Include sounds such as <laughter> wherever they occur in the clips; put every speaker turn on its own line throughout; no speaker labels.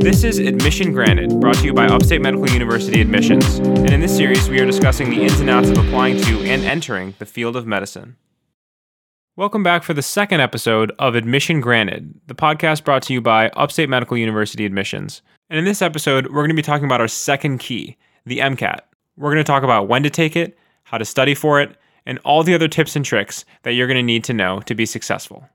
This is Admission Granted, brought to you by Upstate Medical University Admissions. And in this series, we are discussing the ins and outs of applying to and entering the field of medicine. Welcome back for the second episode of Admission Granted, the podcast brought to you by Upstate Medical University Admissions. And in this episode, we're going to be talking about our second key, the MCAT. We're going to talk about when to take it, how to study for it, and all the other tips and tricks that you're going to need to know to be successful.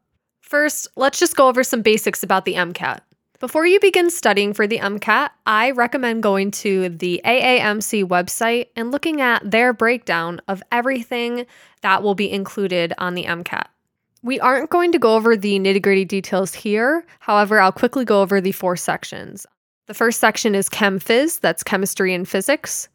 First, let's just go over some basics about the MCAT. Before you begin studying for the MCAT, I recommend going to the AAMC website and looking at their breakdown of everything that will be included on the MCAT. We aren't going to go over the nitty gritty details here. However, I'll quickly go over the four sections. The first section is Chem Phys, that's chemistry and physics.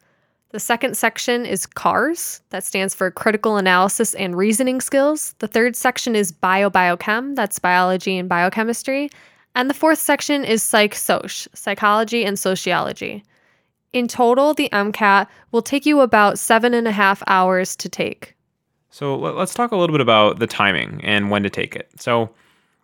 The second section is CARS, that stands for Critical Analysis and Reasoning Skills. The third section is Bio Biochem, that's biology and biochemistry. And the fourth section is Psych Soc, psychology and sociology. In total, the MCAT will take you about seven and a half hours to take.
So let's talk a little bit about the timing and when to take it. So,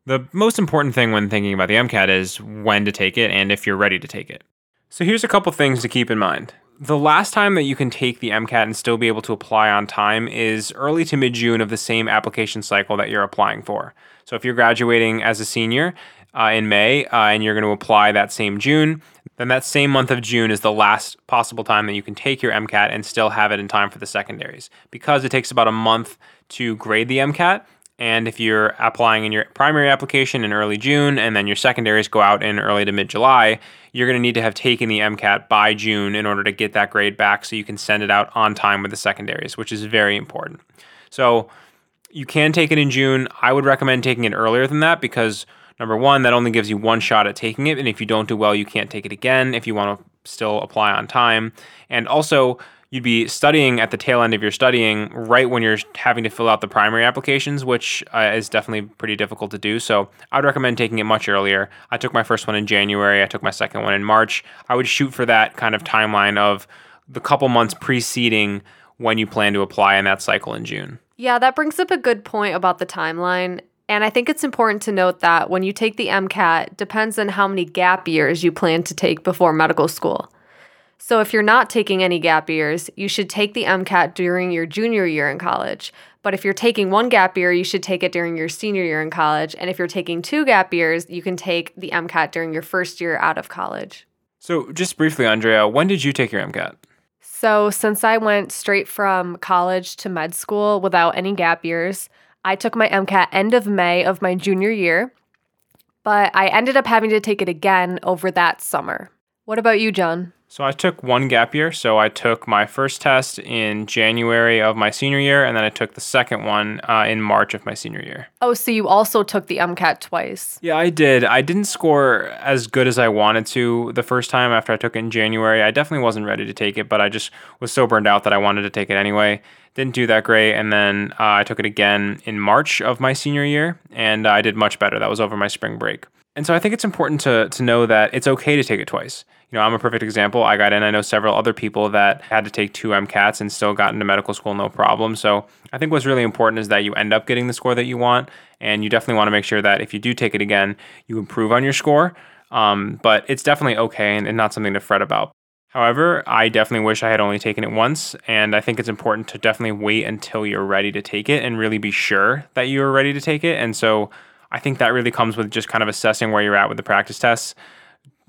the most important thing when thinking about the MCAT is when to take it and if you're ready to take it. So, here's a couple things to keep in mind. The last time that you can take the MCAT and still be able to apply on time is early to mid June of the same application cycle that you're applying for. So, if you're graduating as a senior uh, in May uh, and you're going to apply that same June, then that same month of June is the last possible time that you can take your MCAT and still have it in time for the secondaries. Because it takes about a month to grade the MCAT, and if you're applying in your primary application in early June and then your secondaries go out in early to mid July, you're going to need to have taken the MCAT by June in order to get that grade back so you can send it out on time with the secondaries, which is very important. So you can take it in June. I would recommend taking it earlier than that because number one, that only gives you one shot at taking it. And if you don't do well, you can't take it again if you want to still apply on time. And also, you'd be studying at the tail end of your studying right when you're having to fill out the primary applications, which uh, is definitely pretty difficult to do. So I'd recommend taking it much earlier. I took my first one in January, I took my second one in March. I would shoot for that kind of timeline of the couple months preceding when you plan to apply in that cycle in June.
Yeah, that brings up a good point about the timeline. And I think it's important to note that when you take the MCAT, depends on how many gap years you plan to take before medical school. So, if you're not taking any gap years, you should take the MCAT during your junior year in college. But if you're taking one gap year, you should take it during your senior year in college. And if you're taking two gap years, you can take the MCAT during your first year out of college.
So, just briefly, Andrea, when did you take your MCAT?
So, since I went straight from college to med school without any gap years, I took my MCAT end of May of my junior year, but I ended up having to take it again over that summer. What about you, John?
So I took one gap year. So I took my first test in January of my senior year, and then I took the second one uh, in March of my senior year.
Oh, so you also took the MCAT twice?
Yeah, I did. I didn't score as good as I wanted to the first time after I took it in January. I definitely wasn't ready to take it, but I just was so burned out that I wanted to take it anyway. Didn't do that great, and then uh, I took it again in March of my senior year, and I did much better. That was over my spring break. And so I think it's important to to know that it's okay to take it twice. You know, I'm a perfect example. I got in. I know several other people that had to take two MCATs and still got into medical school no problem. So I think what's really important is that you end up getting the score that you want, and you definitely want to make sure that if you do take it again, you improve on your score. Um, but it's definitely okay and, and not something to fret about. However, I definitely wish I had only taken it once, and I think it's important to definitely wait until you're ready to take it and really be sure that you are ready to take it. And so I think that really comes with just kind of assessing where you're at with the practice tests.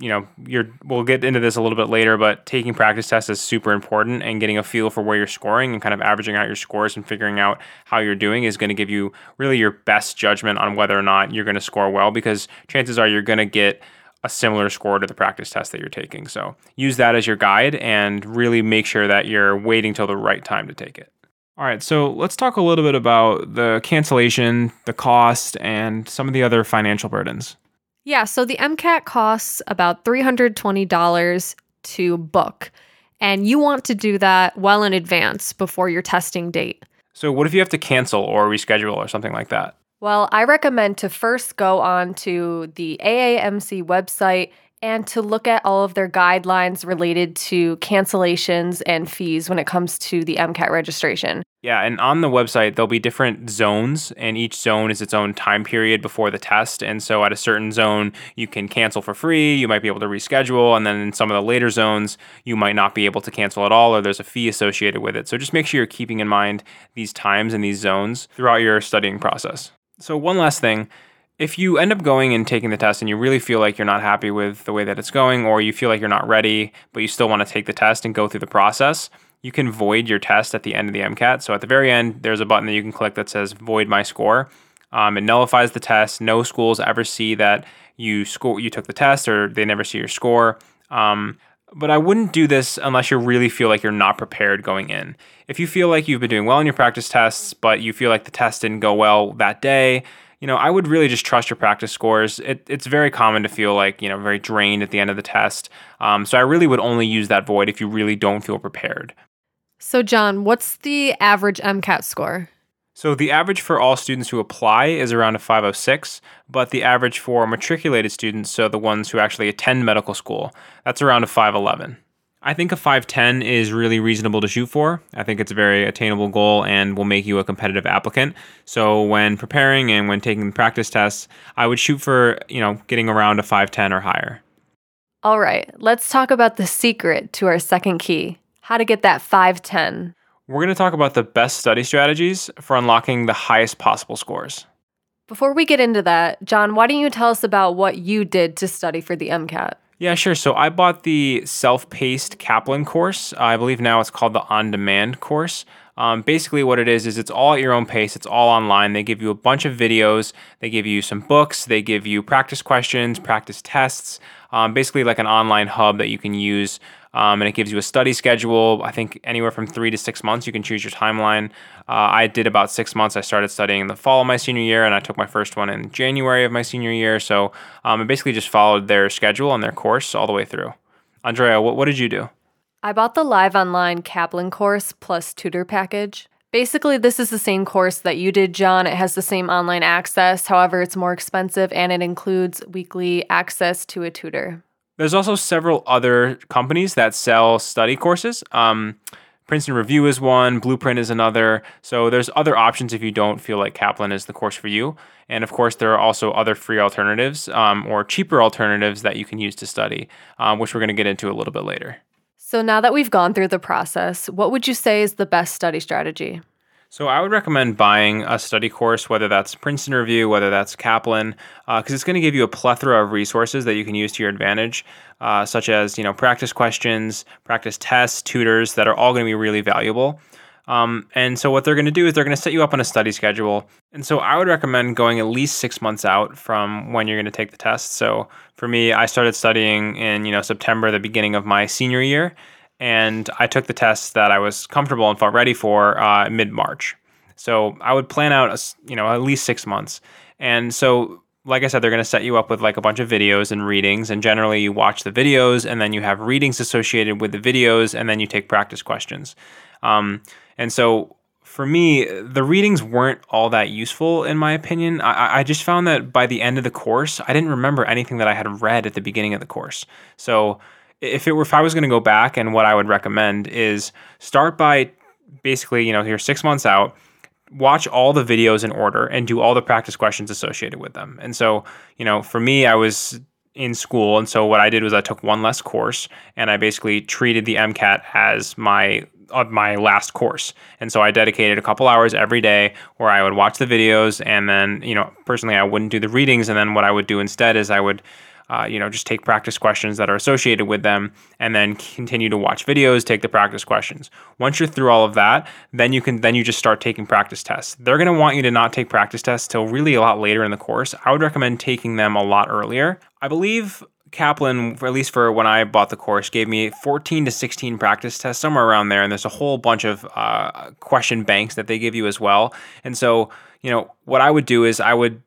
You know, you're we'll get into this a little bit later, but taking practice tests is super important and getting a feel for where you're scoring and kind of averaging out your scores and figuring out how you're doing is going to give you really your best judgment on whether or not you're going to score well because chances are you're going to get a similar score to the practice test that you're taking. So use that as your guide and really make sure that you're waiting till the right time to take it. All right, so let's talk a little bit about the cancellation, the cost, and some of the other financial burdens.
Yeah, so the MCAT costs about $320 to book, and you want to do that well in advance before your testing date.
So, what if you have to cancel or reschedule or something like that?
Well, I recommend to first go on to the AAMC website
and to look at all of their guidelines related to cancellations and fees when it comes to the MCAT registration.
Yeah, and on the website, there'll be different zones, and each zone is its own time period before the test. And so at a certain zone, you can cancel for free, you might be able to reschedule, and then in some of the later zones, you might not be able to cancel at all, or there's a fee associated with it. So just make sure you're keeping in mind these times and these zones throughout your studying process. So, one last thing if you end up going and taking the test and you really feel like you're not happy with the way that it's going, or you feel like you're not ready, but you still want to take the test and go through the process, you can void your test at the end of the MCAT. So at the very end, there's a button that you can click that says void my score. Um, it nullifies the test. No schools ever see that you score you took the test or they never see your score. Um, but I wouldn't do this unless you really feel like you're not prepared going in. If you feel like you've been doing well in your practice tests, but you feel like the test didn't go well that day, you know, I would really just trust your practice scores. It, it's very common to feel like, you know, very drained at the end of the test. Um, so I really would only use that void if you really don't feel prepared.
So, John, what's the average MCAT score?
So, the average for all students who apply is around a 506, but the average for matriculated students, so the ones who actually attend medical school, that's around a 511. I think a 510 is really reasonable to shoot for. I think it's a very attainable goal and will make you a competitive applicant. So when preparing and when taking practice tests, I would shoot for, you know, getting around a 510 or higher.
All right, let's talk about the secret to our second key how to get that 510.
We're going to talk about the best study strategies for unlocking the highest possible scores.
Before we get into that, John, why don't you tell us about what you did to study for the MCAT?
Yeah, sure. So I bought the self paced Kaplan course. I believe now it's called the on demand course. Um, basically, what it is is it's all at your own pace. It's all online. They give you a bunch of videos. They give you some books. They give you practice questions, practice tests. Um, basically, like an online hub that you can use um, and it gives you a study schedule. I think anywhere from three to six months, you can choose your timeline. Uh, I did about six months. I started studying in the fall of my senior year, and I took my first one in January of my senior year. So um, I basically just followed their schedule and their course all the way through. Andrea, what, what did you do?
I bought the live online Kaplan course plus tutor package. Basically, this is the same course that you did, John. It has the same online access. However, it's more expensive and it includes weekly access to a tutor.
There's also several other companies that sell study courses. Um, Princeton Review is one, Blueprint is another. So there's other options if you don't feel like Kaplan is the course for you. And of course, there are also other free alternatives um, or cheaper alternatives that you can use to study, um, which we're going to get into a little bit later.
So now that we've gone through the process, what would you say is the best study strategy?
So I would recommend buying a study course, whether that's Princeton Review, whether that's Kaplan, because uh, it's going to give you a plethora of resources that you can use to your advantage, uh, such as you know practice questions, practice tests, tutors that are all going to be really valuable. Um, and so what they're going to do is they're going to set you up on a study schedule. And so I would recommend going at least six months out from when you're going to take the test. So for me, I started studying in you know September, the beginning of my senior year and I took the test that I was comfortable and felt ready for uh, mid March. So I would plan out, a, you know, at least six months. And so, like I said, they're going to set you up with like a bunch of videos and readings. And generally, you watch the videos, and then you have readings associated with the videos, and then you take practice questions. Um, and so, for me, the readings weren't all that useful, in my opinion. I, I just found that by the end of the course, I didn't remember anything that I had read at the beginning of the course. So if it were if I was going to go back and what I would recommend is start by basically, you know, you're 6 months out, watch all the videos in order and do all the practice questions associated with them. And so, you know, for me I was in school and so what I did was I took one less course and I basically treated the MCAT as my of my last course. And so I dedicated a couple hours every day where I would watch the videos and then, you know, personally I wouldn't do the readings and then what I would do instead is I would uh, you know, just take practice questions that are associated with them and then continue to watch videos, take the practice questions. Once you're through all of that, then you can then you just start taking practice tests. They're going to want you to not take practice tests till really a lot later in the course. I would recommend taking them a lot earlier. I believe Kaplan, at least for when I bought the course, gave me 14 to 16 practice tests, somewhere around there. And there's a whole bunch of uh, question banks that they give you as well. And so, you know, what I would do is I would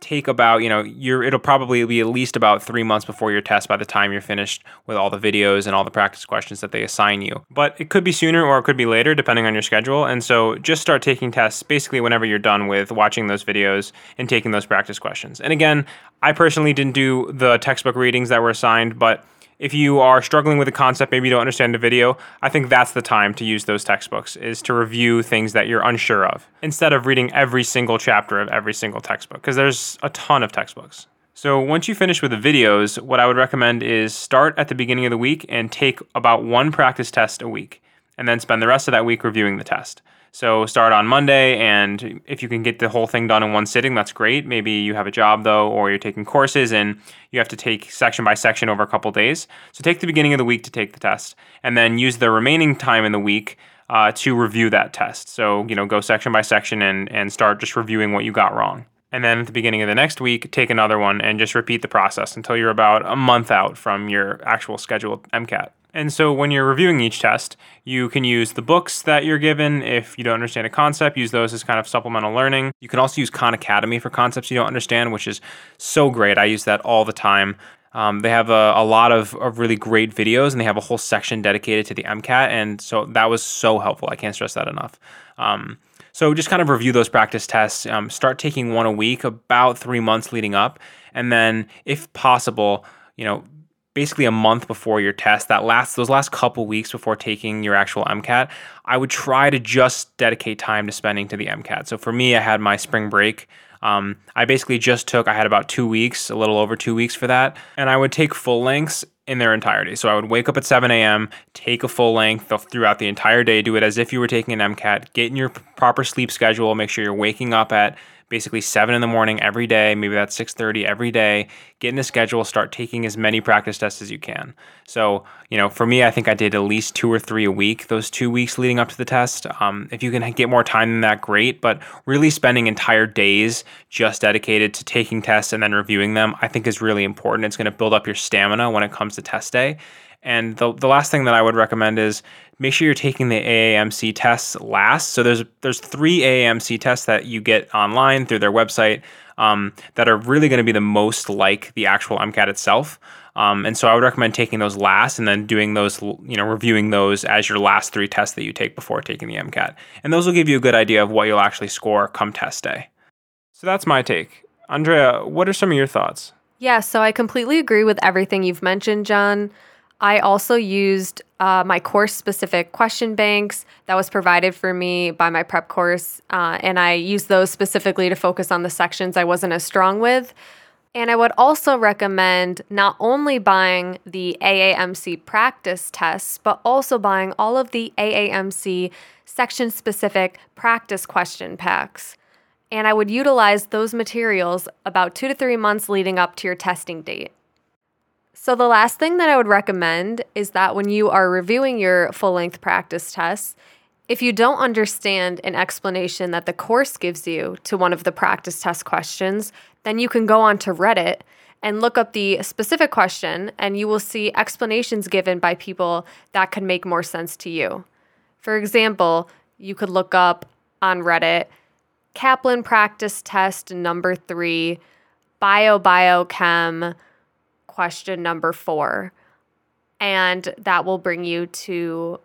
take about you know you're it'll probably be at least about three months before your test by the time you're finished with all the videos and all the practice questions that they assign you. But it could be sooner or it could be later depending on your schedule. And so just start taking tests basically whenever you're done with watching those videos and taking those practice questions. And again i personally didn't do the textbook readings that were assigned but if you are struggling with a concept, maybe you don't understand a video, I think that's the time to use those textbooks is to review things that you're unsure of instead of reading every single chapter of every single textbook because there's a ton of textbooks. So once you finish with the videos, what I would recommend is start at the beginning of the week and take about one practice test a week and then spend the rest of that week reviewing the test. So start on Monday, and if you can get the whole thing done in one sitting, that's great. Maybe you have a job though, or you're taking courses and you have to take section by section over a couple days. So take the beginning of the week to take the test, and then use the remaining time in the week uh, to review that test. So you know, go section by section and and start just reviewing what you got wrong. And then at the beginning of the next week, take another one and just repeat the process until you're about a month out from your actual scheduled MCAT. And so when you're reviewing each test, you can use the books that you're given. If you don't understand a concept, use those as kind of supplemental learning. You can also use Khan Academy for concepts you don't understand, which is so great. I use that all the time. Um, they have a, a lot of, of, really great videos and they have a whole section dedicated to the MCAT. And so that was so helpful. I can't stress that enough. Um, so just kind of review those practice tests. Um, start taking one a week, about three months leading up. And then, if possible, you know, basically a month before your test, that last those last couple weeks before taking your actual MCAT, I would try to just dedicate time to spending to the MCAT. So for me, I had my spring break. Um, I basically just took, I had about two weeks, a little over two weeks for that, and I would take full lengths in their entirety. So I would wake up at 7 a.m., take a full length throughout the entire day, do it as if you were taking an MCAT, get in your proper sleep schedule, make sure you're waking up at basically 7 in the morning every day, maybe that's 6:30 every day. Get in the schedule, start taking as many practice tests as you can. So, you know, for me, I think I did at least two or three a week those two weeks leading up to the test. Um, if you can get more time than that, great. But really spending entire days just dedicated to taking tests and then reviewing them, I think is really important. It's going to build up your stamina when it comes to test day. And the, the last thing that I would recommend is make sure you're taking the AAMC tests last. So there's there's three AAMC tests that you get online through their website um, that are really going to be the most like the actual MCAT itself. Um, and so I would recommend taking those last and then doing those, you know, reviewing those as your last three tests that you take before taking the MCAT. And those will give you a good idea of what you'll actually score come test day. So that's my take. Andrea, what are some of your thoughts?
Yeah, so I completely agree with everything you've mentioned, John. I also used uh, my course specific question banks that was provided for me by my prep course, uh, and I used those specifically to focus on the sections I wasn't as strong with. And I would also recommend not only buying the AAMC practice tests, but also buying all of the AAMC section specific practice question packs. And I would utilize those materials about two to three months leading up to your testing date. So, the last thing that I would recommend is that when you are reviewing your full length practice tests, if you don't understand an explanation that the course gives you to one of the practice test questions, then you can go on to Reddit and look up the specific question, and you will see explanations given by people that can make more sense to you. For example, you could look up on Reddit Kaplan practice test number three, bio biochem question number four. And that will bring you to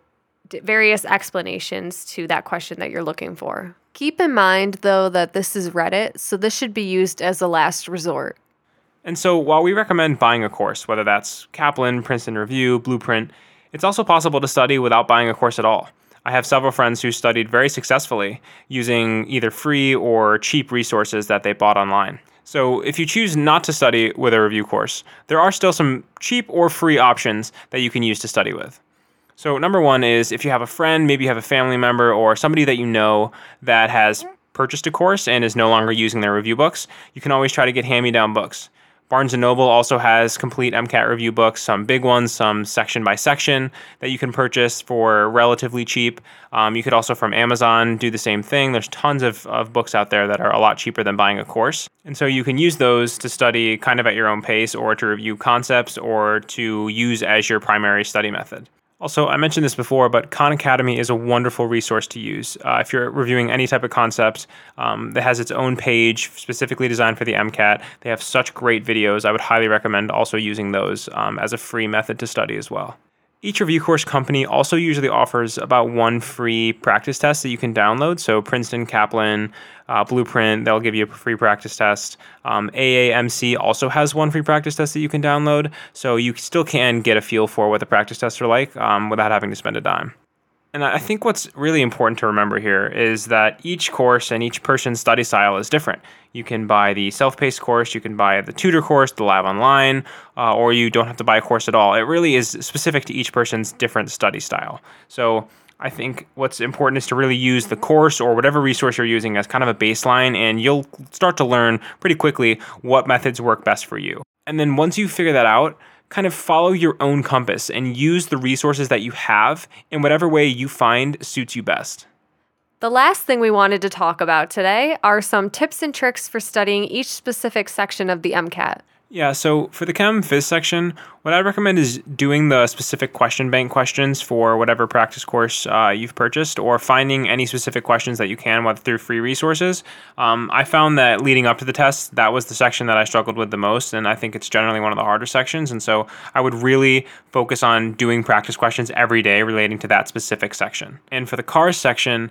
various explanations to that question that you're looking for. Keep in mind, though, that this is Reddit, so this should be used as a last resort.
And so, while we recommend buying a course, whether that's Kaplan, Princeton Review, Blueprint, it's also possible to study without buying a course at all. I have several friends who studied very successfully using either free or cheap resources that they bought online. So, if you choose not to study with a review course, there are still some cheap or free options that you can use to study with. So, number one is if you have a friend, maybe you have a family member, or somebody that you know that has purchased a course and is no longer using their review books, you can always try to get hand me down books. Barnes & Noble also has complete MCAT review books, some big ones, some section by section that you can purchase for relatively cheap. Um, you could also from Amazon do the same thing. There's tons of, of books out there that are a lot cheaper than buying a course. And so you can use those to study kind of at your own pace or to review concepts or to use as your primary study method. Also, I mentioned this before, but Khan Academy is a wonderful resource to use. Uh, if you're reviewing any type of concept um, that has its own page specifically designed for the MCAT, they have such great videos. I would highly recommend also using those um, as a free method to study as well. Each review course company also usually offers about one free practice test that you can download. So, Princeton, Kaplan, uh, Blueprint, they'll give you a free practice test. Um, AAMC also has one free practice test that you can download. So, you still can get a feel for what the practice tests are like um, without having to spend a dime. And I think what's really important to remember here is that each course and each person's study style is different. You can buy the self paced course, you can buy the tutor course, the lab online, uh, or you don't have to buy a course at all. It really is specific to each person's different study style. So I think what's important is to really use the course or whatever resource you're using as kind of a baseline, and you'll start to learn pretty quickly what methods work best for you. And then once you figure that out, kind of follow your own compass and use the resources that you have in whatever way you find suits you best.
The last thing we wanted to talk about today are some tips and tricks for studying each specific section of the MCAT.
Yeah, so for the Chem Phys section, what I recommend is doing the specific question bank questions for whatever practice course uh, you've purchased, or finding any specific questions that you can whether through free resources. Um, I found that leading up to the test, that was the section that I struggled with the most, and I think it's generally one of the harder sections. And so I would really focus on doing practice questions every day relating to that specific section. And for the cars section,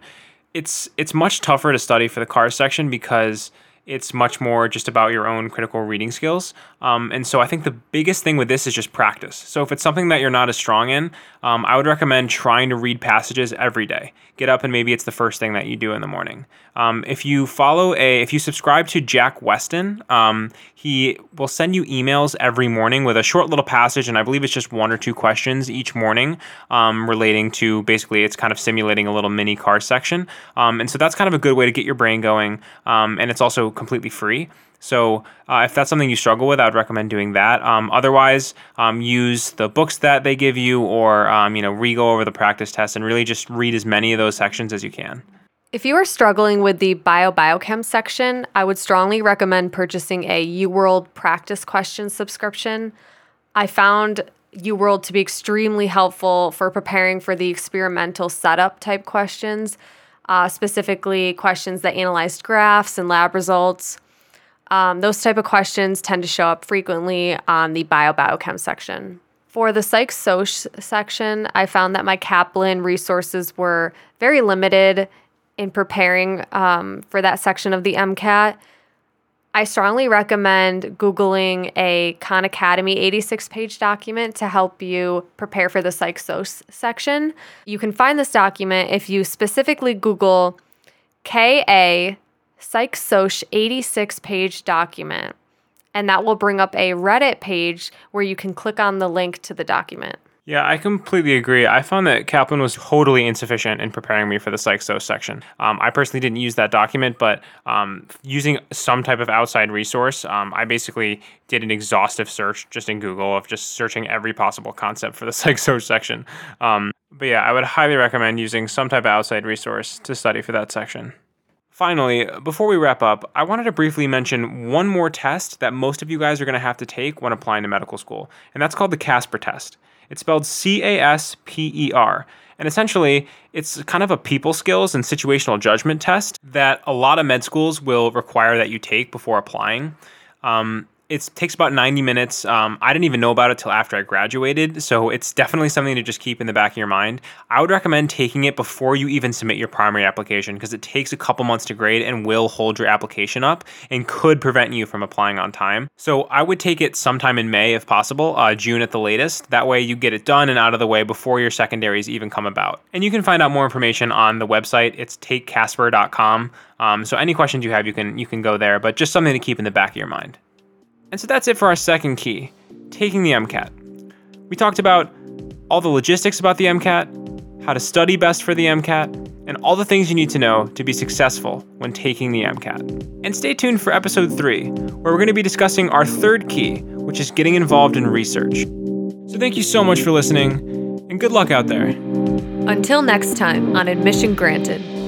it's it's much tougher to study for the cars section because it's much more just about your own critical reading skills. Um, and so I think the biggest thing with this is just practice. So if it's something that you're not as strong in, um, I would recommend trying to read passages every day. Get up and maybe it's the first thing that you do in the morning. Um, if you follow a, if you subscribe to Jack Westin, um, he will send you emails every morning with a short little passage, and I believe it's just one or two questions each morning um, relating to basically it's kind of simulating a little mini car section. Um, and so that's kind of a good way to get your brain going. and it's also completely free. So uh, if that's something you struggle with, I would recommend doing that. Um, otherwise, um, use the books that they give you, or um, you know, re-go over the practice test, and really just read as many of those sections as you can.
If you are struggling with the bio biochem section, I would strongly recommend purchasing a UWorld practice question subscription. I found UWorld to be extremely helpful for preparing for the experimental setup type questions uh, specifically questions that analyzed graphs and lab results. Um, those type of questions tend to show up frequently on the bio-biochem section. For the psych soc section, I found that my Kaplan resources were very limited in preparing um, for that section of the MCAT. I strongly recommend Googling a Khan Academy 86 page document to help you prepare for the Psych section. You can find this document if you specifically Google KA Psych 86 page document, and that will bring up a Reddit page where you can click on the link to the document.
Yeah, I completely agree. I found that Kaplan was totally insufficient in preparing me for the PsychSoc section. Um, I personally didn't use that document, but um, using some type of outside resource, um, I basically did an exhaustive search just in Google of just searching every possible concept for the <laughs> PsychSoc section. Um, but yeah, I would highly recommend using some type of outside resource to study for that section. Finally, before we wrap up, I wanted to briefly mention one more test that most of you guys are going to have to take when applying to medical school, and that's called the Casper test. It's spelled C A S P E R. And essentially, it's kind of a people skills and situational judgment test that a lot of med schools will require that you take before applying. Um, it takes about 90 minutes. Um, I didn't even know about it till after I graduated, so it's definitely something to just keep in the back of your mind. I would recommend taking it before you even submit your primary application because it takes a couple months to grade and will hold your application up and could prevent you from applying on time. So I would take it sometime in May if possible, uh, June at the latest. That way you get it done and out of the way before your secondaries even come about. And you can find out more information on the website. It's takecasper.com. Um, so any questions you have, you can you can go there. But just something to keep in the back of your mind. And so that's it for our second key taking the MCAT. We talked about all the logistics about the MCAT, how to study best for the MCAT, and all the things you need to know to be successful when taking the MCAT. And stay tuned for episode three, where we're going to be discussing our third key, which is getting involved in research. So thank you so much for listening, and good luck out there.
Until next time on Admission Granted.